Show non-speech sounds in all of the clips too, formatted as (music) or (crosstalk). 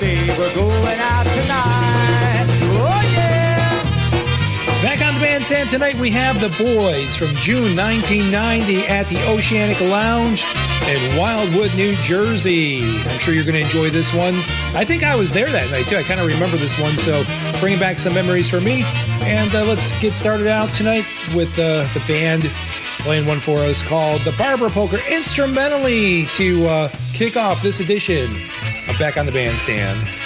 We're going out tonight. Oh yeah. Back on the bandstand tonight, we have the boys from June 1990 at the Oceanic Lounge in Wildwood, New Jersey. I'm sure you're going to enjoy this one. I think I was there that night too. I kind of remember this one, so bringing back some memories for me. And uh, let's get started out tonight with uh, the band playing one for us called the Barber Polka instrumentally to uh, kick off this edition Back on the Bandstand.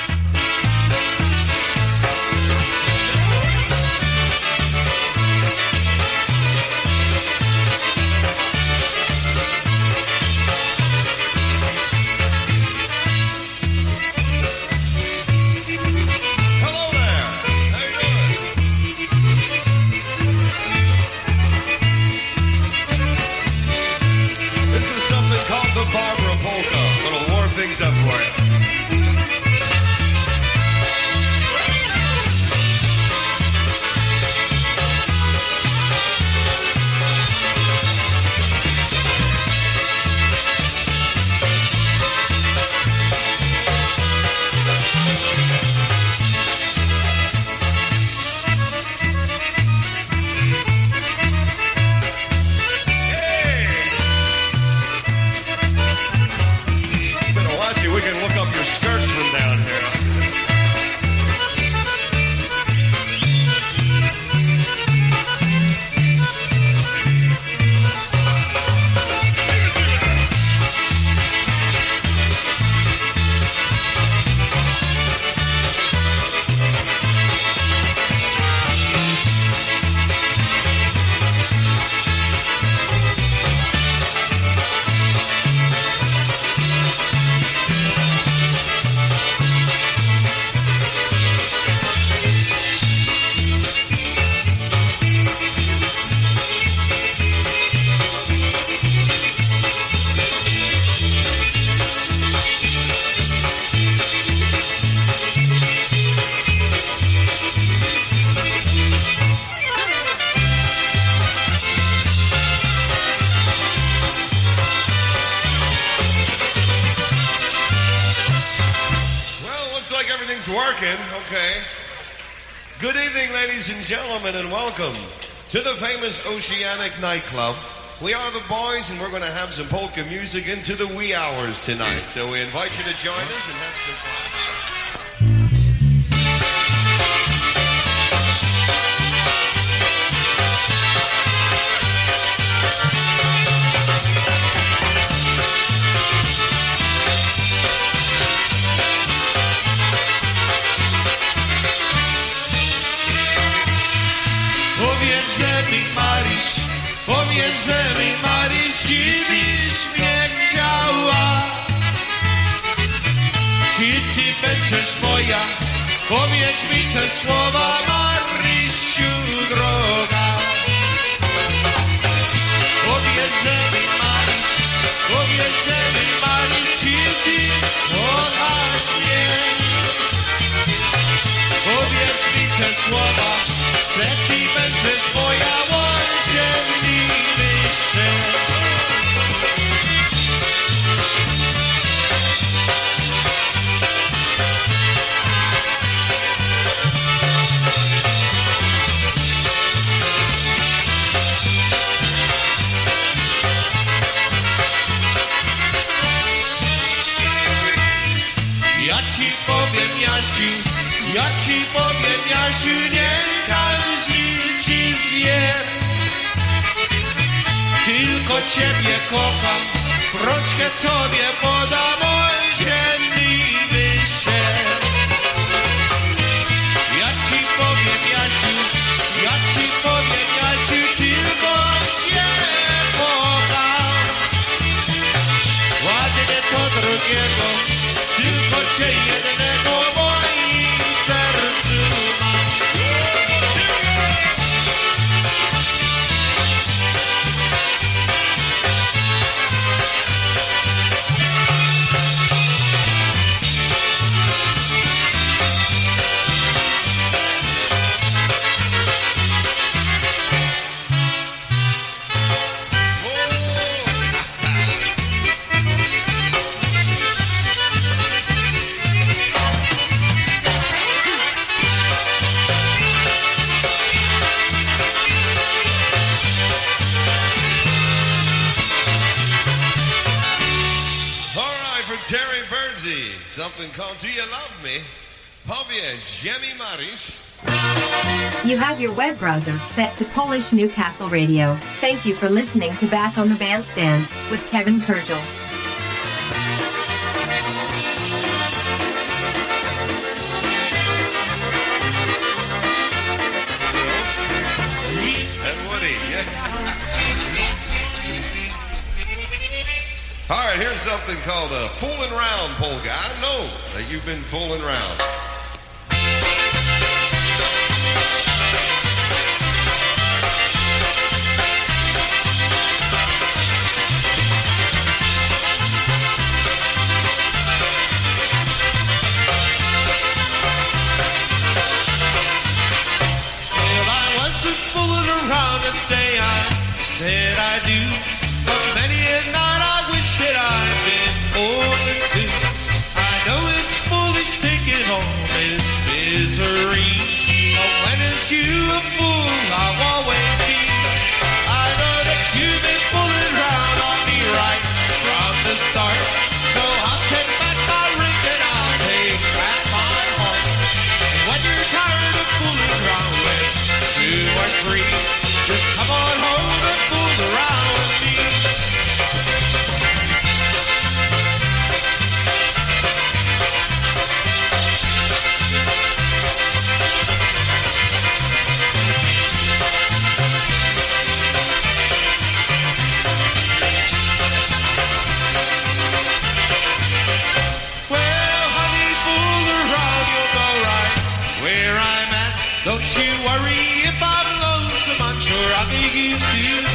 Oceanic Nightclub. We are the boys, and we're going to have some polka music into the wee hours tonight. So we invite you to join us and have some fun. Powiedz mi te słowa ciebie Terry Birdsey. Something called Do You Love Me? Powiesz, Jemmy Marish. You have your web browser set to Polish Newcastle Radio. Thank you for listening to Back on the Bandstand with Kevin Kurdziel. All right, here's something called a fooling round polka. I know that you've been fooling around. Around the day I said I do. But many a night I that I'd been than two. I know it's foolish taking home this misery. But when it's you a fool, I'll always Don't you worry if I'm lonesome, I'm sure I'll be used to that.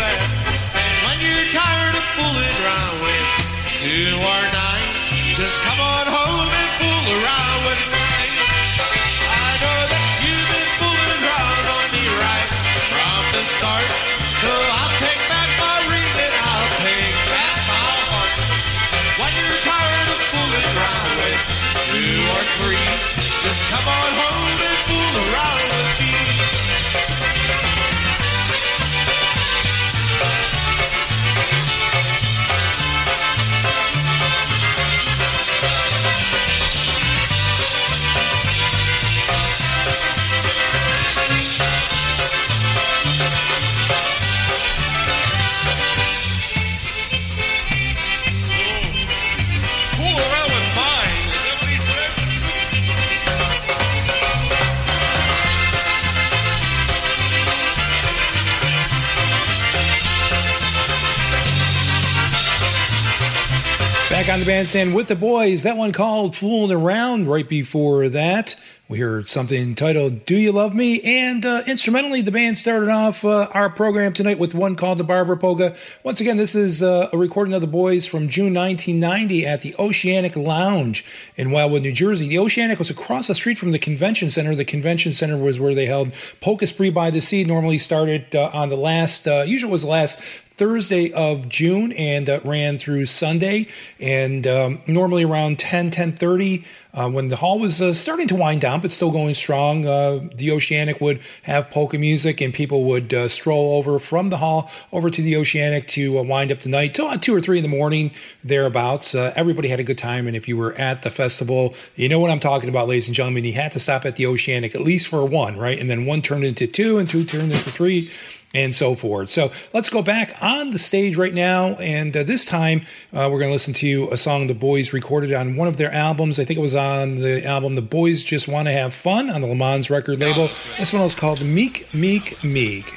Bandstand with the boys. That one called Fooling Around. Right before that, we heard something titled Do You Love Me? And uh, instrumentally, the band started off uh, our program tonight with one called The Barber Polka. Once again, this is uh, a recording of the boys from June 1990 at the Oceanic Lounge in Wildwood, New Jersey. The Oceanic was across the street from the convention center. The convention center was where they held Polka Spree by the Sea. Normally started uh, on the last, uh, usually was the last Thursday of June and uh, ran through Sunday. And um, normally around 10, 10.30, uh, when the hall was uh, starting to wind down, but still going strong, uh, the Oceanic would have polka music and people would uh, stroll over from the hall over to the Oceanic to uh, wind up the night till uh, 2 or 3 in the morning, thereabouts. Everybody had a good time. And if you were at the festival, you know what I'm talking about, ladies and gentlemen. You had to stop at the Oceanic at least for one, right? And then one turned into two and two turned into three and so forth. So let's go back on the stage right now. And uh, this time uh, we're going to listen to a song the boys recorded on one of their albums. I think it was on the album The Boys Just Want to Have Fun on the Le Mans record label. This one was called Meek, Meek, Meek.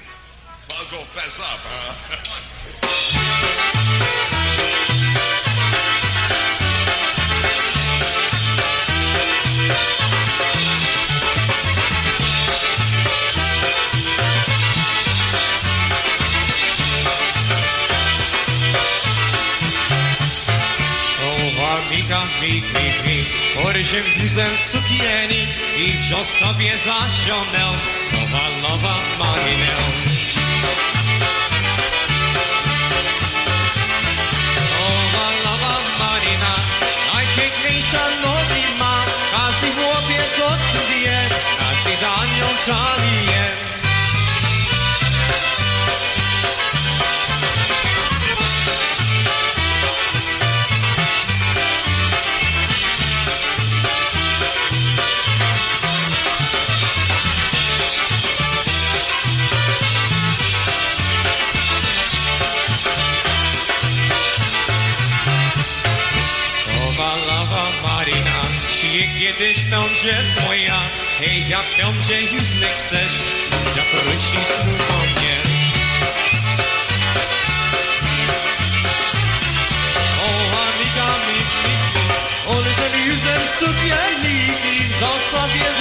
Mika, mik, mik, mik Porysiem guzem sukieni I wziął sobie za ziomel. Nowa, nowa Nowa, nowa marina Najpiękniejsza Każdy chłopiec o tym wie Każdy za nią szalije kiedyś będzie moja Hej, ja będzie już nie chcesz. Ja prosi smutno mnie O, amiga, mi, mi, mi. Ole ten yüzem sukienliki Za sobie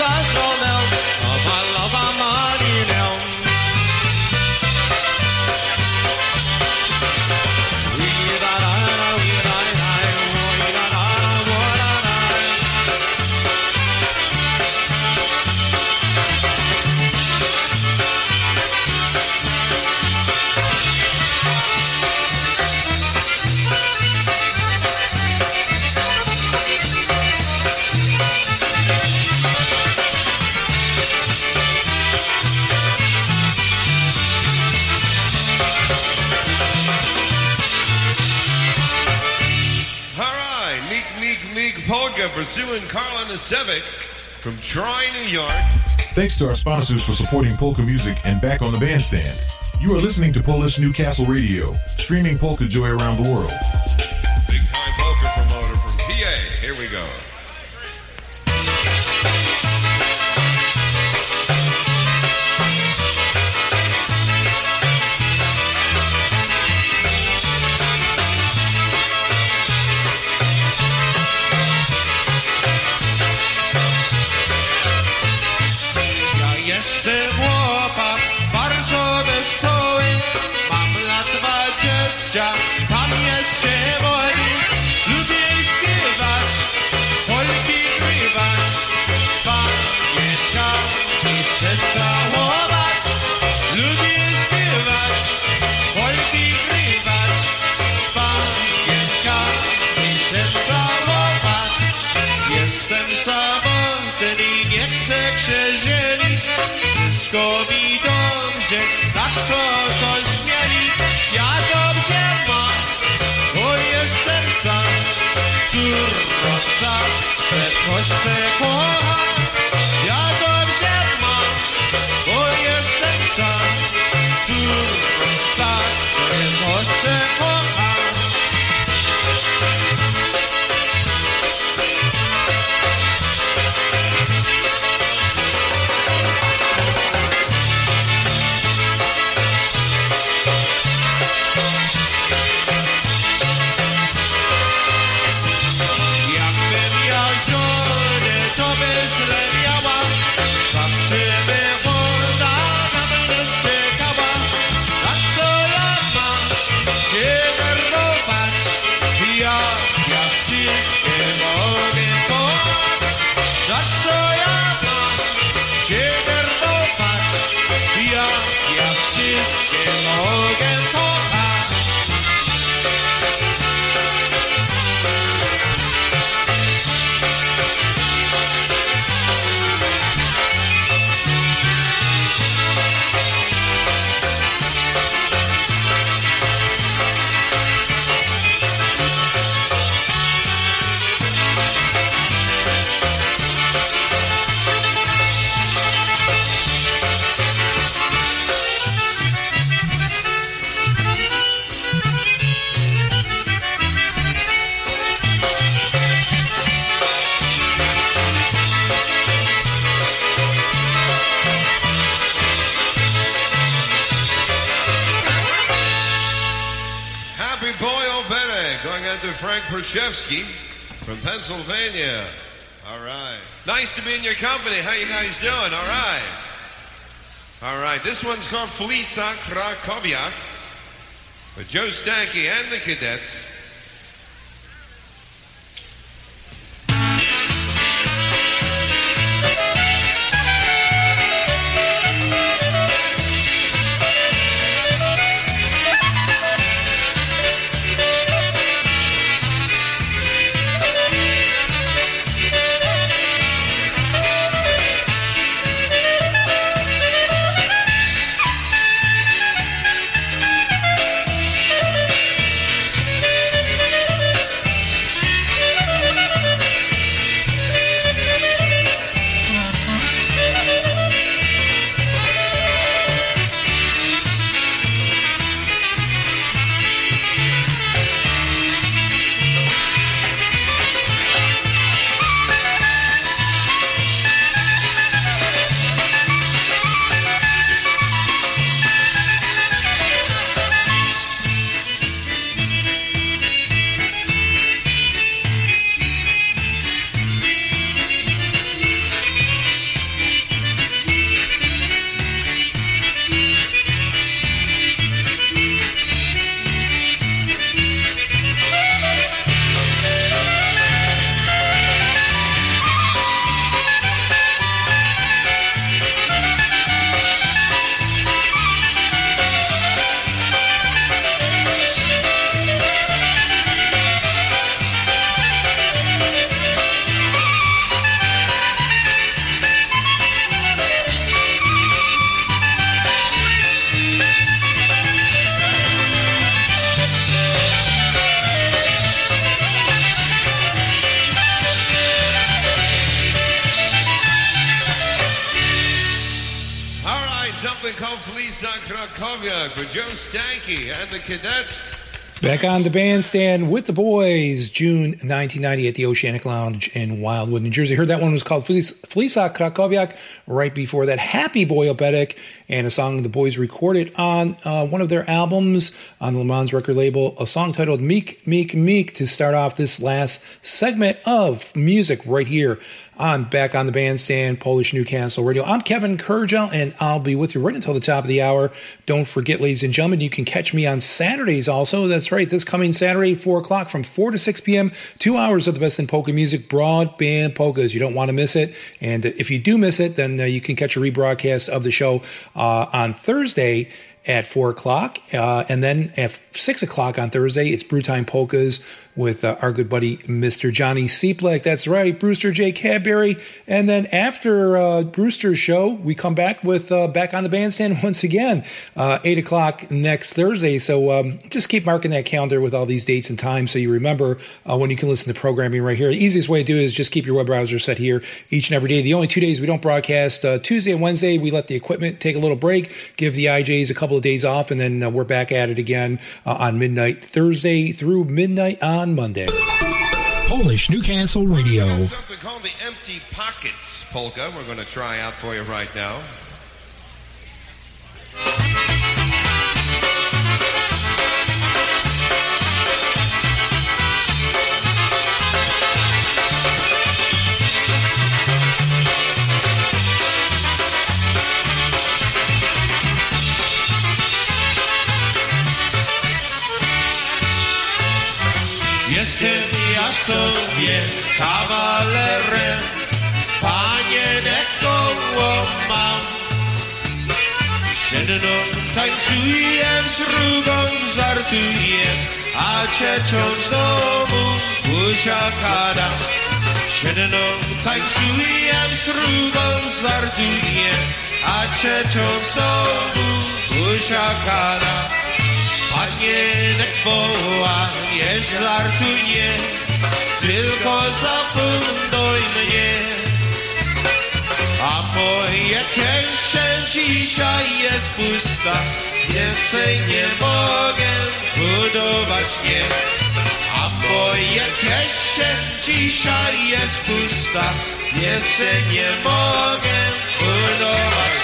Nasevic from Troy, New York. Thanks to our sponsors for supporting polka music and back on the bandstand. You are listening to Polish Newcastle Radio, streaming polka joy around the world. Pennsylvania. All right. Nice to be in your company. How you guys doing? All right. All right. This one's called Felisa Krakowiak with Joe Stanky and the Cadets. On Krakowiak for Joe Stanky and the cadets. Back on the bandstand with the boys, June 1990 at the Oceanic Lounge in Wildwood, New Jersey. Heard that one was called Flisa Krakowiak. Right before that, Happy Boy Obetic, and a song the boys recorded on uh, one of their albums on the Le Mans record label, a song titled Meek, Meek, Meek to start off this last segment of music right here I'm back on the bandstand, Polish Newcastle Radio. I'm Kevin Kurdziel, and I'll be with you right until the top of the hour. Don't forget, ladies and gentlemen, you can catch me on Saturdays also. That's right, this coming Saturday, 4 o'clock from 4 to 6 p.m. Two hours of the best in polka music, broadband polkas. You don't want to miss it. And if you do miss it, then uh, you can catch a rebroadcast of the show uh, on Thursday at 4 o'clock. Uh, and then at 6 o'clock on Thursday, it's Brewtime Polkas with uh, our good buddy, Mr. Johnny Seeplek. That's right, Brewster J. Cadbury. And then after uh, Brewster's show, we come back with uh, Back on the Bandstand (laughs) once again, uh, 8 o'clock next Thursday. So um, just keep marking that calendar with all these dates and times so you remember uh, when you can listen to programming right here. The easiest way to do it is just keep your web browser set here each and every day. The only two days we don't broadcast, uh, Tuesday and Wednesday, we let the equipment take a little break, give the IJs a couple of days off, and then we're back at it again on midnight Thursday through midnight on on Monday. Polish Newcastle Radio. Something called the Empty Pockets polka. We're going to try out for you right now. jedną tańcuję, drugą żartuję, a cieczą znowu buziakada. Jedną tańcuję, drugą żartuję, a cieczą znowu buziakada. Panienek woła, nie żartuję, tylko zapomnij mnie. Moje kieszeń dzisiaj jest pusta, więcej nie mogę budować nie. A moje kieszeń dzisiaj jest pusta, więcej nie mogę budować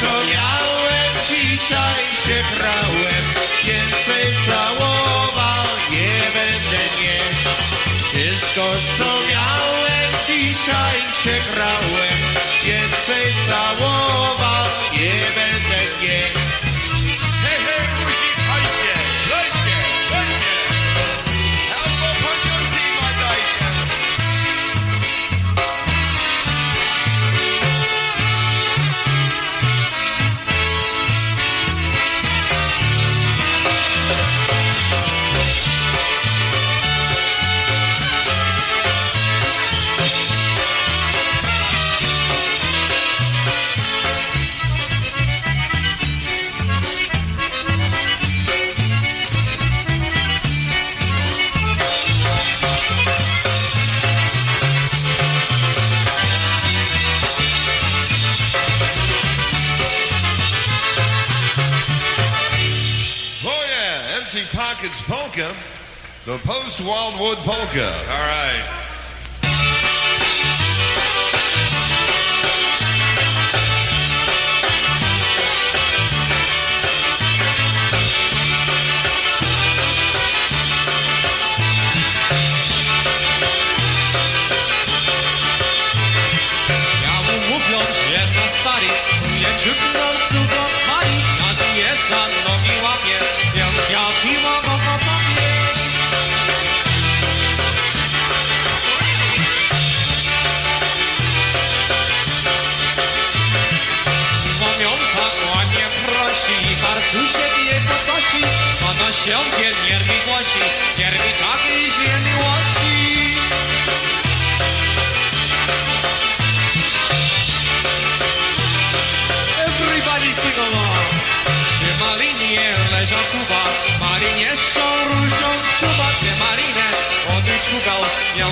Wieczorem dzisiaj się brałem.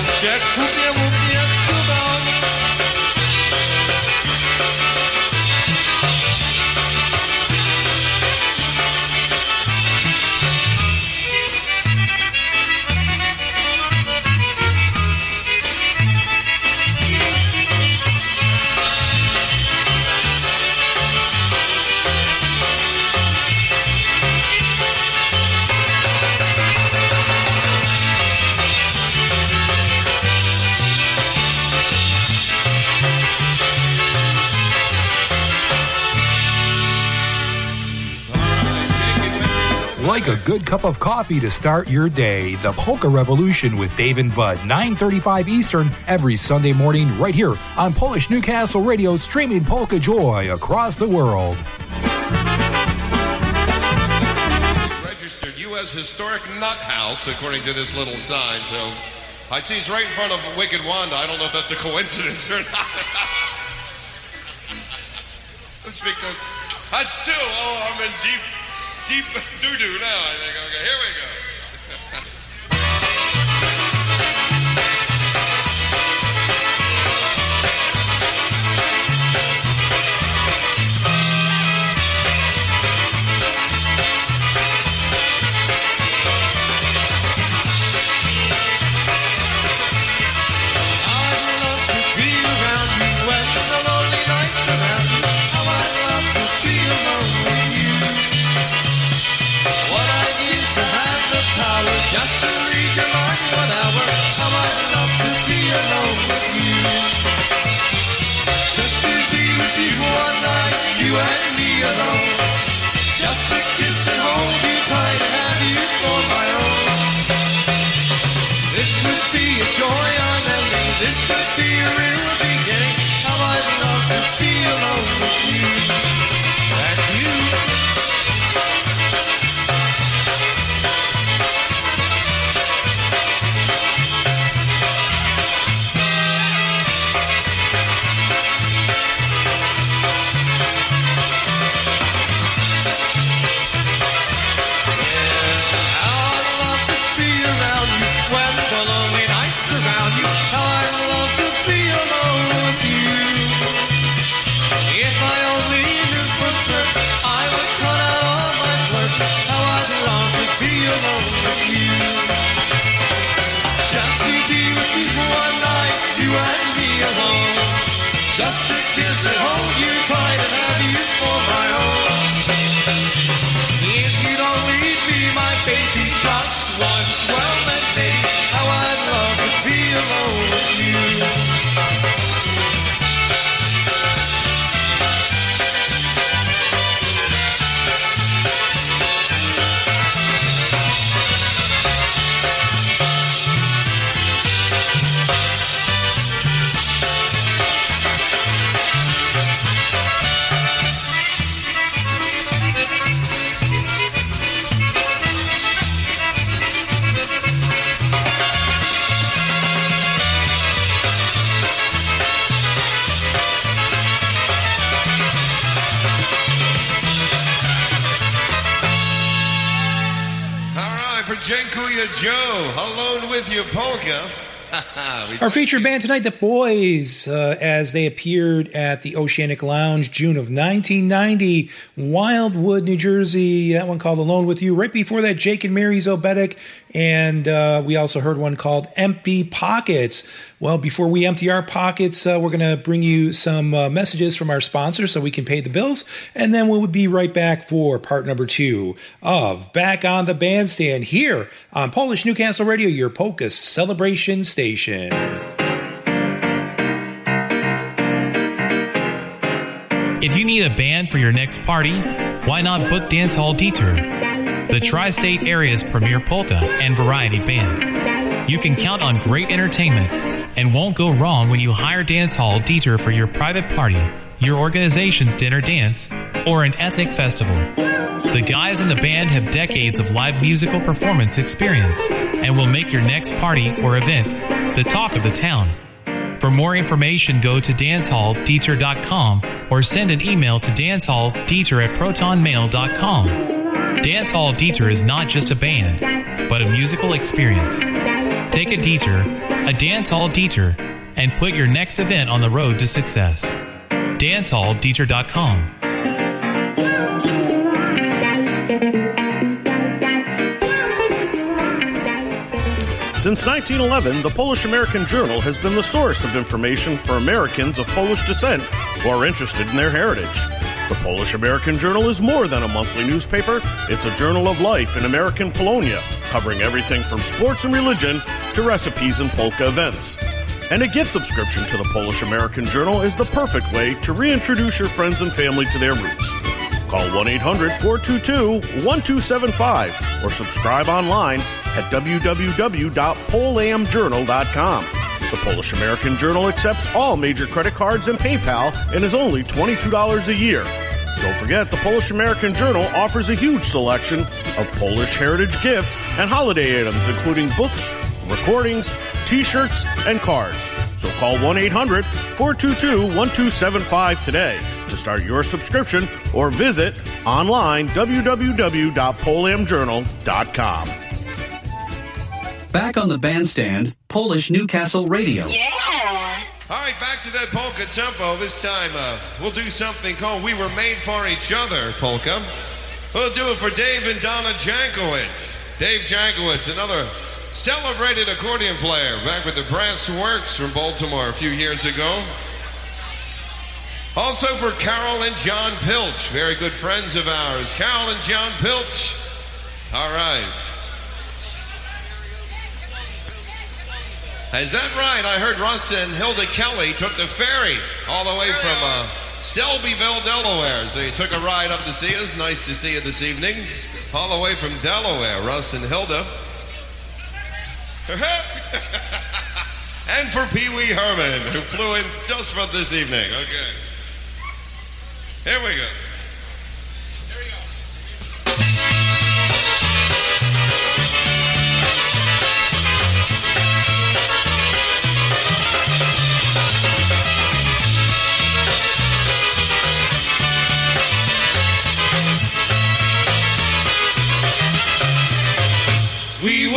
Miał się kupie mu nie good cup of coffee to start your day, the Polka Revolution with Dave and Bud, 9:35 Eastern every Sunday morning right here on Polish Newcastle Radio streaming polka joy across the world. Registered U.S. Historic Nut House, according to this little sign. So I see it's right in front of Wicked Wanda. I don't know if that's a coincidence or not. (laughs) Let's to. That's two. Oh, I'm in deep, deep doo doo now. I think. Okay, here we go. Our featured band tonight, The Boys, uh, as they appeared at the Oceanic Lounge June of 1990, Wildwood, New Jersey. That one called Alone with You. Right before that, Jake and Mary Zobetic. And uh, we also heard one called Empty Pockets. Well, before we empty our pockets, uh, we're going to bring you some uh, messages from our sponsors so we can pay the bills. And then we'll be right back for part number two of Back on the Bandstand here on Polish Newcastle Radio, your polka celebration station. If you need a band for your next party, why not book Dance Hall Detour, the tri state area's premier polka and variety band? You can count on great entertainment and won't go wrong when you hire Dance Hall Detour for your private party, your organization's dinner dance, or an ethnic festival. The guys in the band have decades of live musical performance experience and will make your next party or event the talk of the town. For more information, go to dancehalldetour.com or send an email to dancehalldetour at protonmail.com. Dancehall Detour is not just a band, but a musical experience. Take a Detour, a Dance Hall Detour, and put your next event on the road to success. DanceHallDetour.com. Since 1911, the Polish American Journal has been the source of information for Americans of Polish descent who are interested in their heritage. The Polish American Journal is more than a monthly newspaper, it's a journal of life in American Polonia, covering everything from sports and religion to recipes and polka events. And a gift subscription to the Polish American Journal is the perfect way to reintroduce your friends and family to their roots. Call 1 800 422 1275 or subscribe online at www.polamjournal.com. The Polish American Journal accepts all major credit cards and PayPal and is only $22 a year. Don't forget, the Polish American Journal offers a huge selection of Polish heritage gifts and holiday items, including books, recordings, t shirts, and cards. So call 1 800 422 1275 today to start your subscription or visit online www.polamjournal.com. Back on the bandstand, Polish Newcastle Radio. Yeah! All right, back to that polka tempo. This time uh, we'll do something called We Were Made for Each Other polka. We'll do it for Dave and Donna Jankowitz. Dave Jankowitz, another celebrated accordion player, back with the Brass Works from Baltimore a few years ago. Also for Carol and John Pilch, very good friends of ours. Carol and John Pilch. All right. Is that right? I heard Russ and Hilda Kelly took the ferry all the way from uh, Selbyville, Delaware. So you took a ride up to see us. Nice to see you this evening. All the way from Delaware, Russ and Hilda. (laughs) and for Pee Wee Herman, who flew in just for this evening. Okay. Here we go.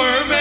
Were made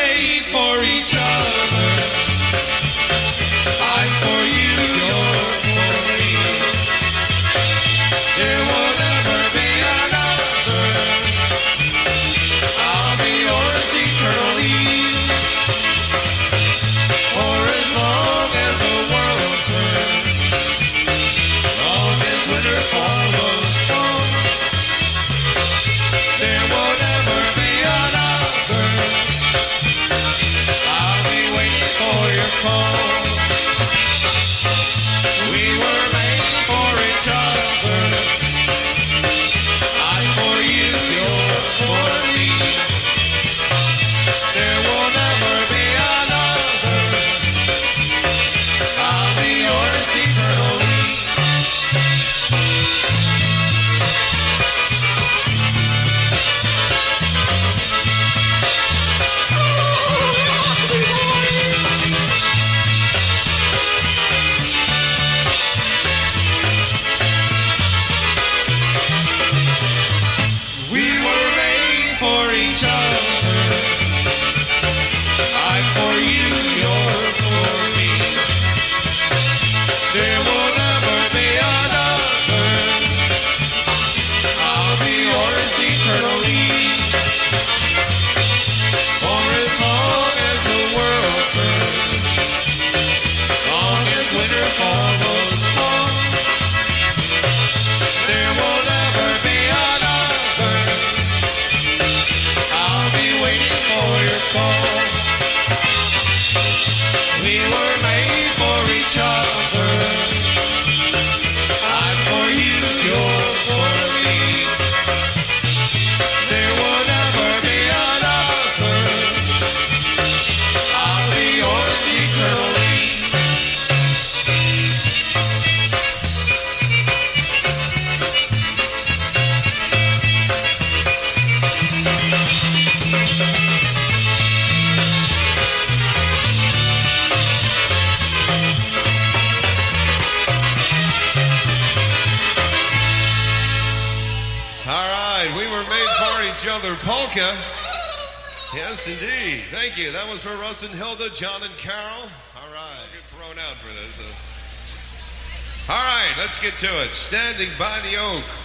polka. Yes, indeed. Thank you. That was for Russ and Hilda, John and Carol. All right. Get thrown out for this. Uh, all right, let's get to it. Standing by the oak.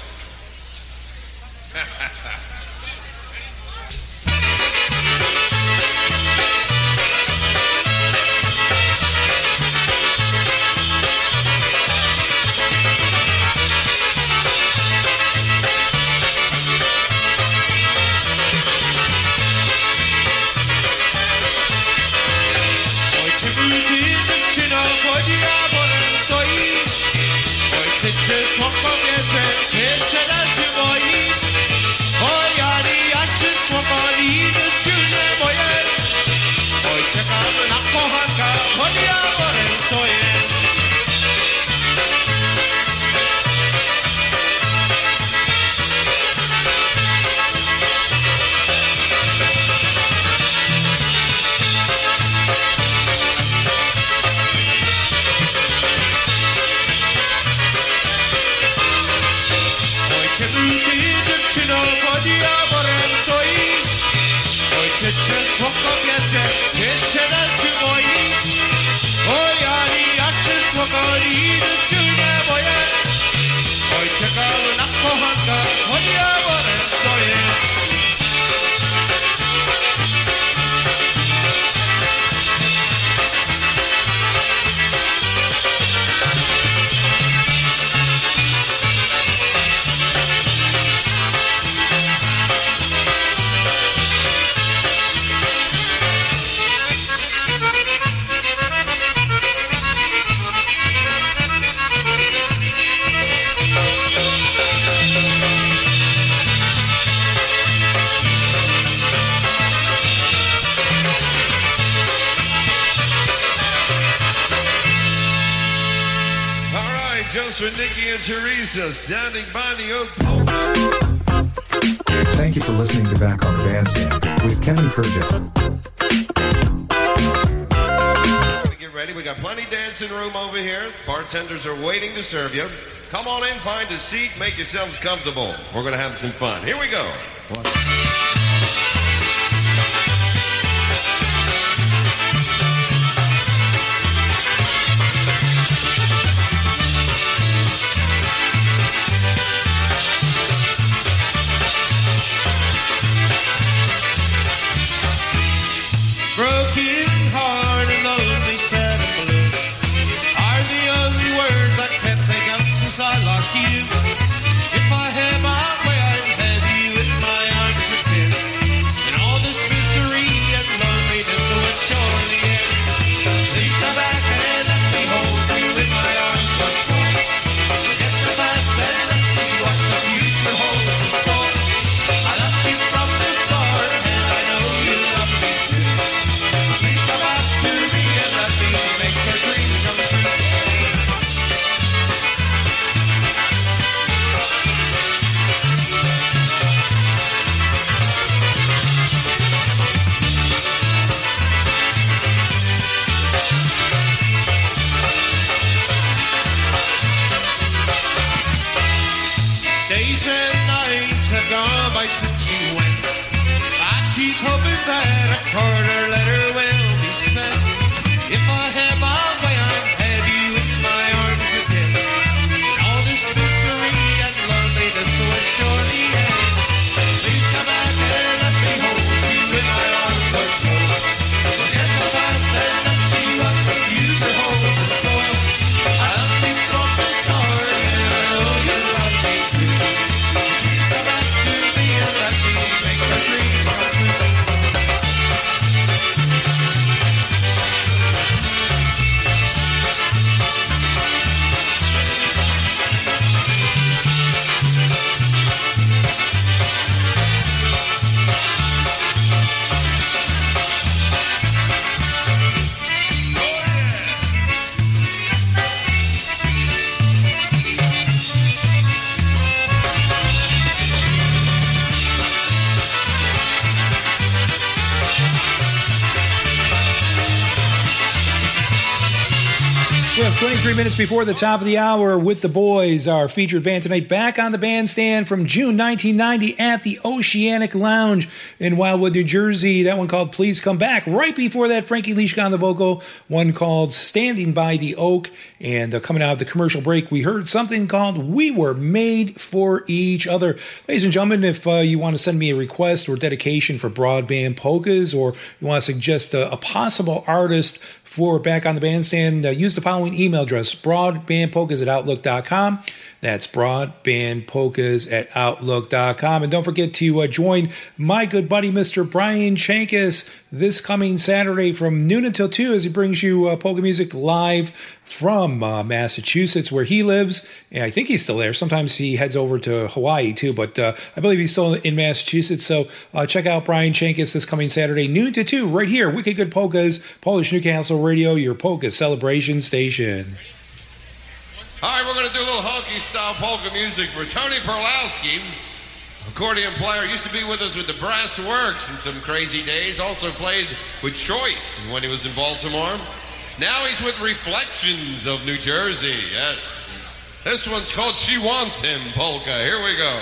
And standing by the oak. Thank you for listening to Back on the Bandstand with Kevin Kurdziel. Get ready. We got plenty dancing room over here. Bartenders are waiting to serve you. Come on in, find a seat, make yourselves comfortable. We're going to have some fun. Here we go. Broken minutes before the top of the hour with the boys, our featured band tonight, back on the bandstand from June 1990 at the Oceanic Lounge in Wildwood, New Jersey. That one called Please Come Back. Right before that, Frankie Leash on the vocal, one called Standing by the Oak. And uh, coming out of the commercial break, we heard something called We Were Made for Each Other. Ladies and gentlemen, if uh, you want to send me a request or dedication for broadband polkas, or you want to suggest a, a possible artist for Back on the Bandstand, uh, use the following email address broadbandpolkas at outlook.com. That's broadbandpolkas at outlook.com. And don't forget to uh, join my good buddy, Mr. Brian Chankis, this coming Saturday from noon until 2 as he brings you uh, music live from uh, Massachusetts, where he lives. And I think he's still there. Sometimes he heads over to Hawaii too, but uh, I believe he's still in Massachusetts. So uh, check out Brian Chankis this coming Saturday, noon to 2, right here. Wicked Good Polkas, Polish Newcastle Radio, your polka celebration station. All right, we're going to do a little honky style polka music for Tony Perlowski. Accordion player used to be with us with the Brass Works in some crazy days. Also played with Choice when he was in Baltimore. Now he's with Reflections of New Jersey. Yes. This one's called She Wants Him Polka. Here we go.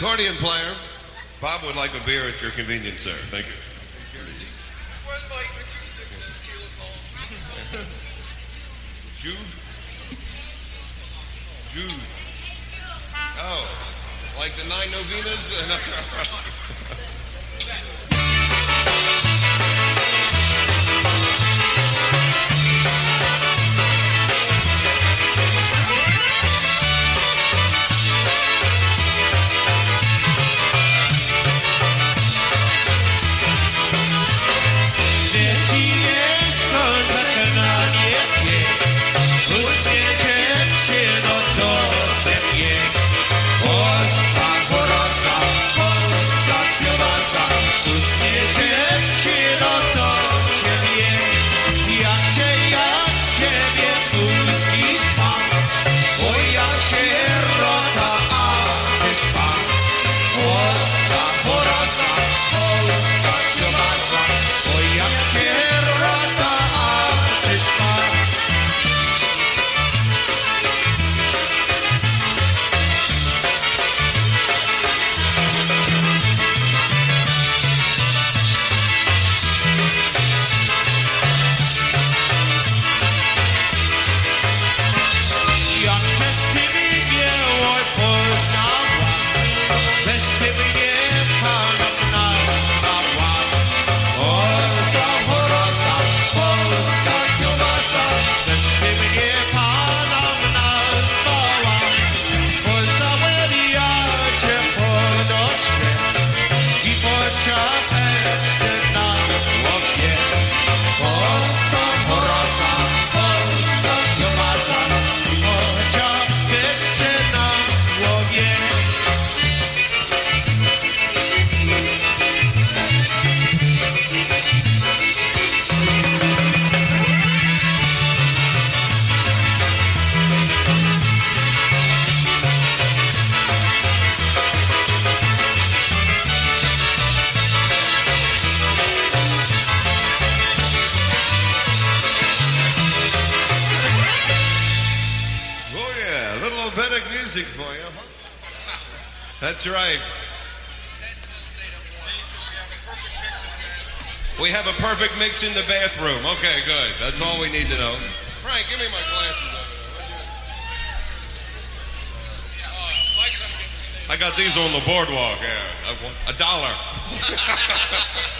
Accordion player. Bob would like a beer at your convenience, sir. Thank you. That's right. We have a perfect mix in the bathroom. Okay, good. That's all we need to know. Frank, give me my glasses over there. I got these on the boardwalk. Yeah, a, a dollar. (laughs)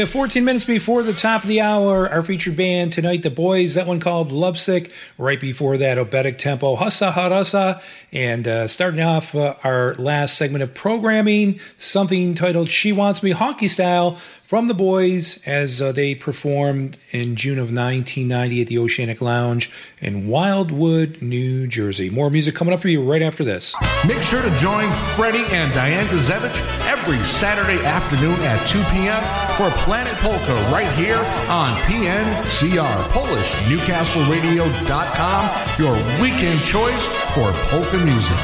We have 14 minutes before the top of the hour. Our featured band tonight, The Boys, that one called Lovesick. Right before that, Obetic Tempo, Hassa Harasa. And uh, starting off uh, our last segment of programming, something titled She Wants Me Honky Style from The Boys as uh, they performed in June of 1990 at the Oceanic Lounge in Wildwood, New Jersey. More music coming up for you right after this. Make sure to join Freddie and Diane Gazevich every Saturday afternoon at 2 p.m. for Planet Polka right here on PNCR, Polish NewcastleRadio.com, your weekend choice for polka music.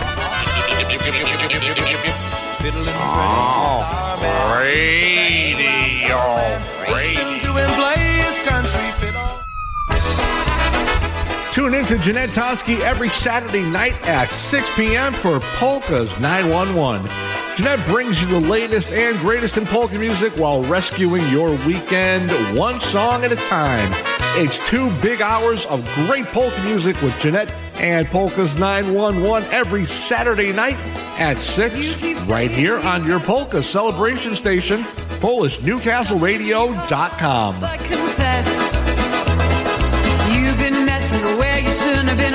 radio, Listen to Tune in to Jeanette Toski every Saturday night at 6 p.m. for Polka's 911. Jeanette brings you the latest and greatest in polka music while rescuing your weekend one song at a time. It's two big hours of great polka music with Jeanette and Polka's 911 every Saturday night at 6 right here on your polka celebration station, PolishNewcastleRadio.com. But confess, you've been messing where you shouldn't have been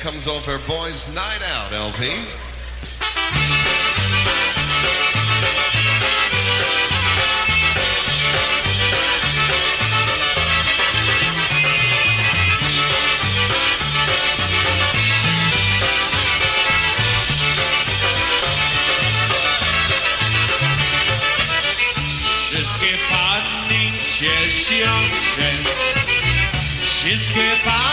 comes off her boys' night out, LP. Wszystkie pani cieszą się Wszystkie pani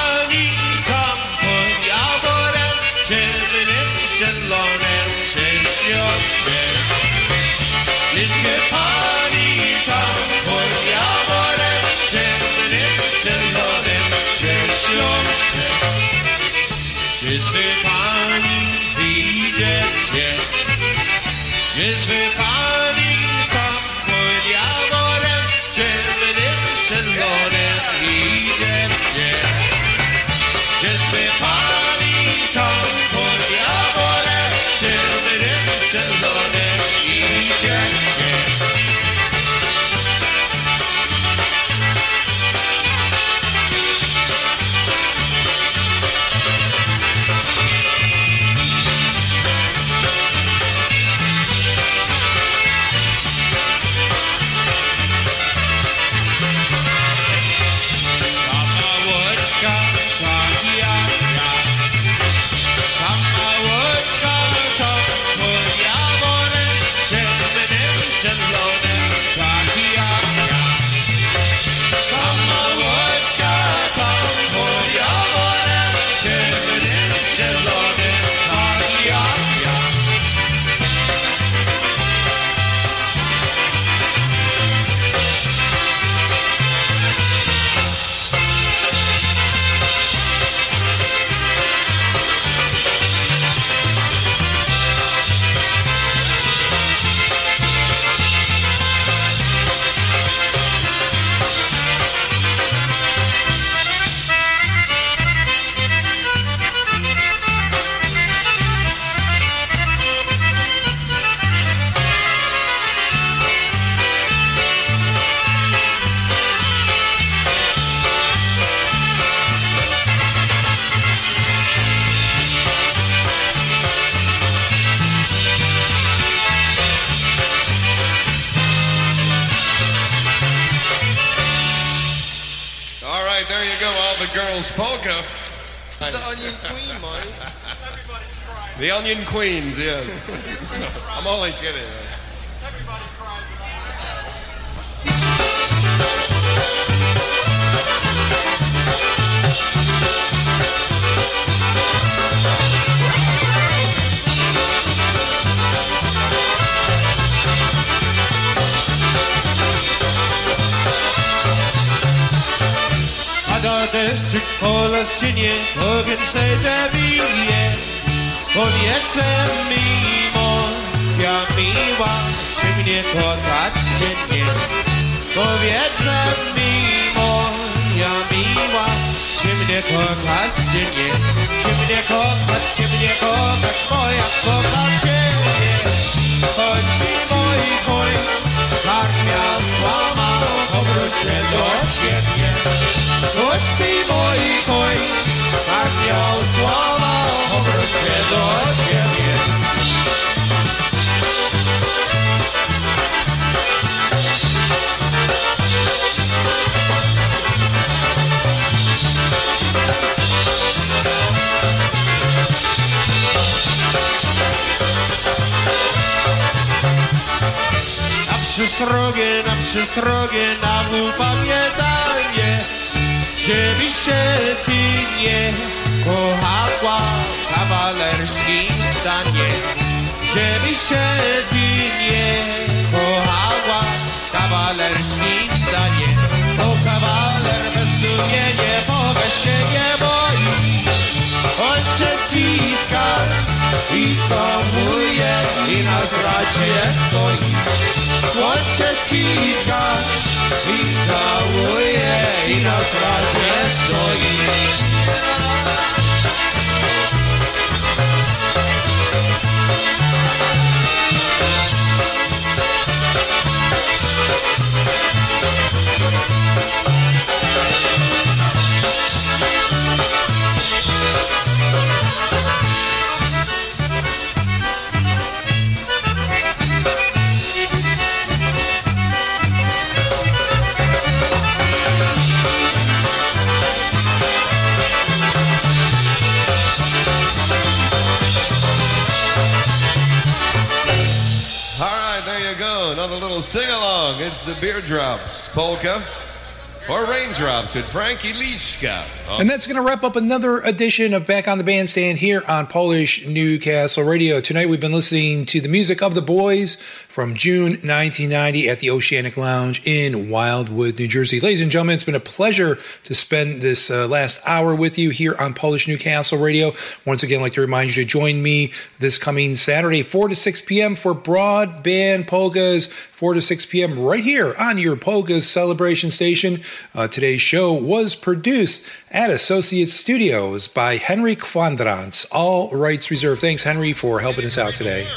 Onion Queens, yes. I'm only kidding. I got a do deszczyk koloszynie ogień se bije Powiece mimo ja miła Czy mnie kochać czy nie. Powiece mimo ja miła Czy mnie kochać czy nie. Czy mnie kochać, czy mnie kochać Moja kocham ciebie Choć mi mój mój Karmia złamał Obróć się do siebie. Choć mi mój Tak miał się do siebie. Na przystrogie, na przystrogie, na upamiętanie Żeby się ty nie kochała w kawalerskim stanie. Żeby się ty nie kochała w kawalerskim stanie. Bo kawaler bez sumienia Boga się nie boi i samuje i na zradzie stoi On się ciska i całuje i na zradzie sing along. It's the Beer Drops polka or Raindrops with Frankie Liszka. Oh, And that's going to wrap up another edition of Back on the Bandstand here on Polish Newcastle Radio. Tonight we've been listening to the music of the boys from June 1990 at the Oceanic Lounge in Wildwood, New Jersey. Ladies and gentlemen, it's been a pleasure to spend this uh, last hour with you here on Polish Newcastle Radio. Once again, I'd like to remind you to join me this coming Saturday, 4 to 6 p.m. for Broadband Polkas, 4 to 6 p.m. right here on your Polkas celebration station. Uh, today's show was produced at Associate Studios by Henry Kwandrans. All rights reserved. Thanks, Henry, for helping us out today.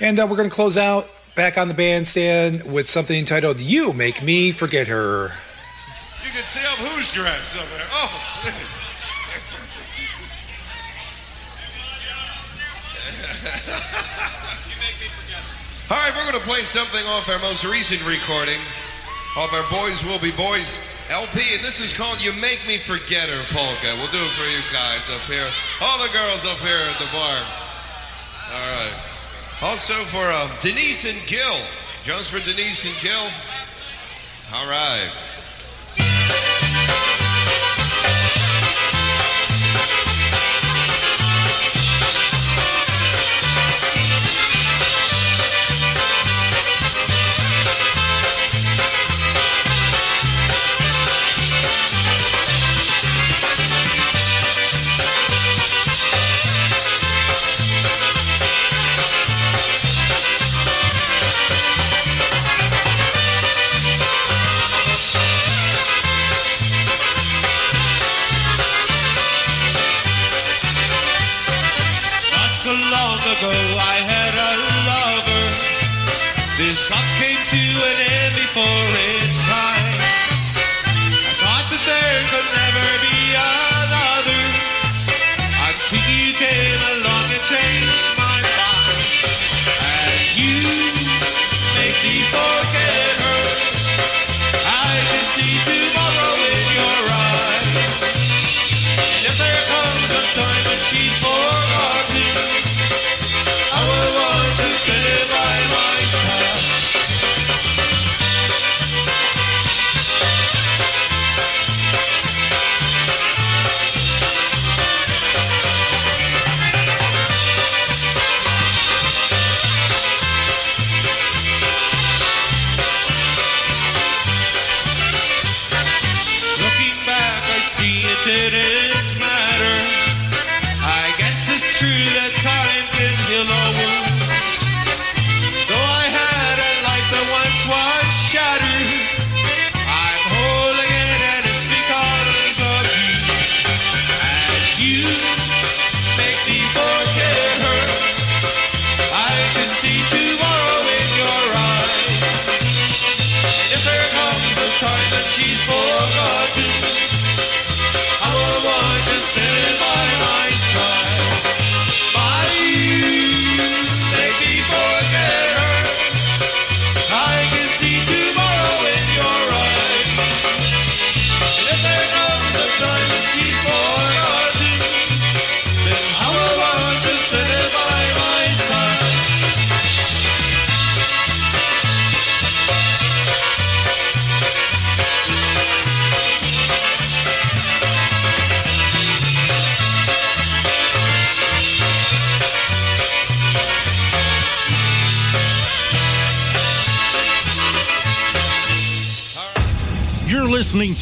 And uh, we're going to close out back on the bandstand with something entitled You Make Me Forget Her. You can see up who's dressed up there. Oh, (laughs) All right, we're going to play something off our most recent recording, off our Boys Will Be Boys LP, and this is called You Make Me Forget Her Polka. We'll do it for you guys up here. All the girls up here at the bar. All right. Also for uh, Denise and Gil. Just for Denise and Gil. All right.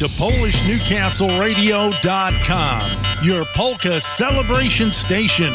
To PolishNewcastleRadio.com, your polka celebration station.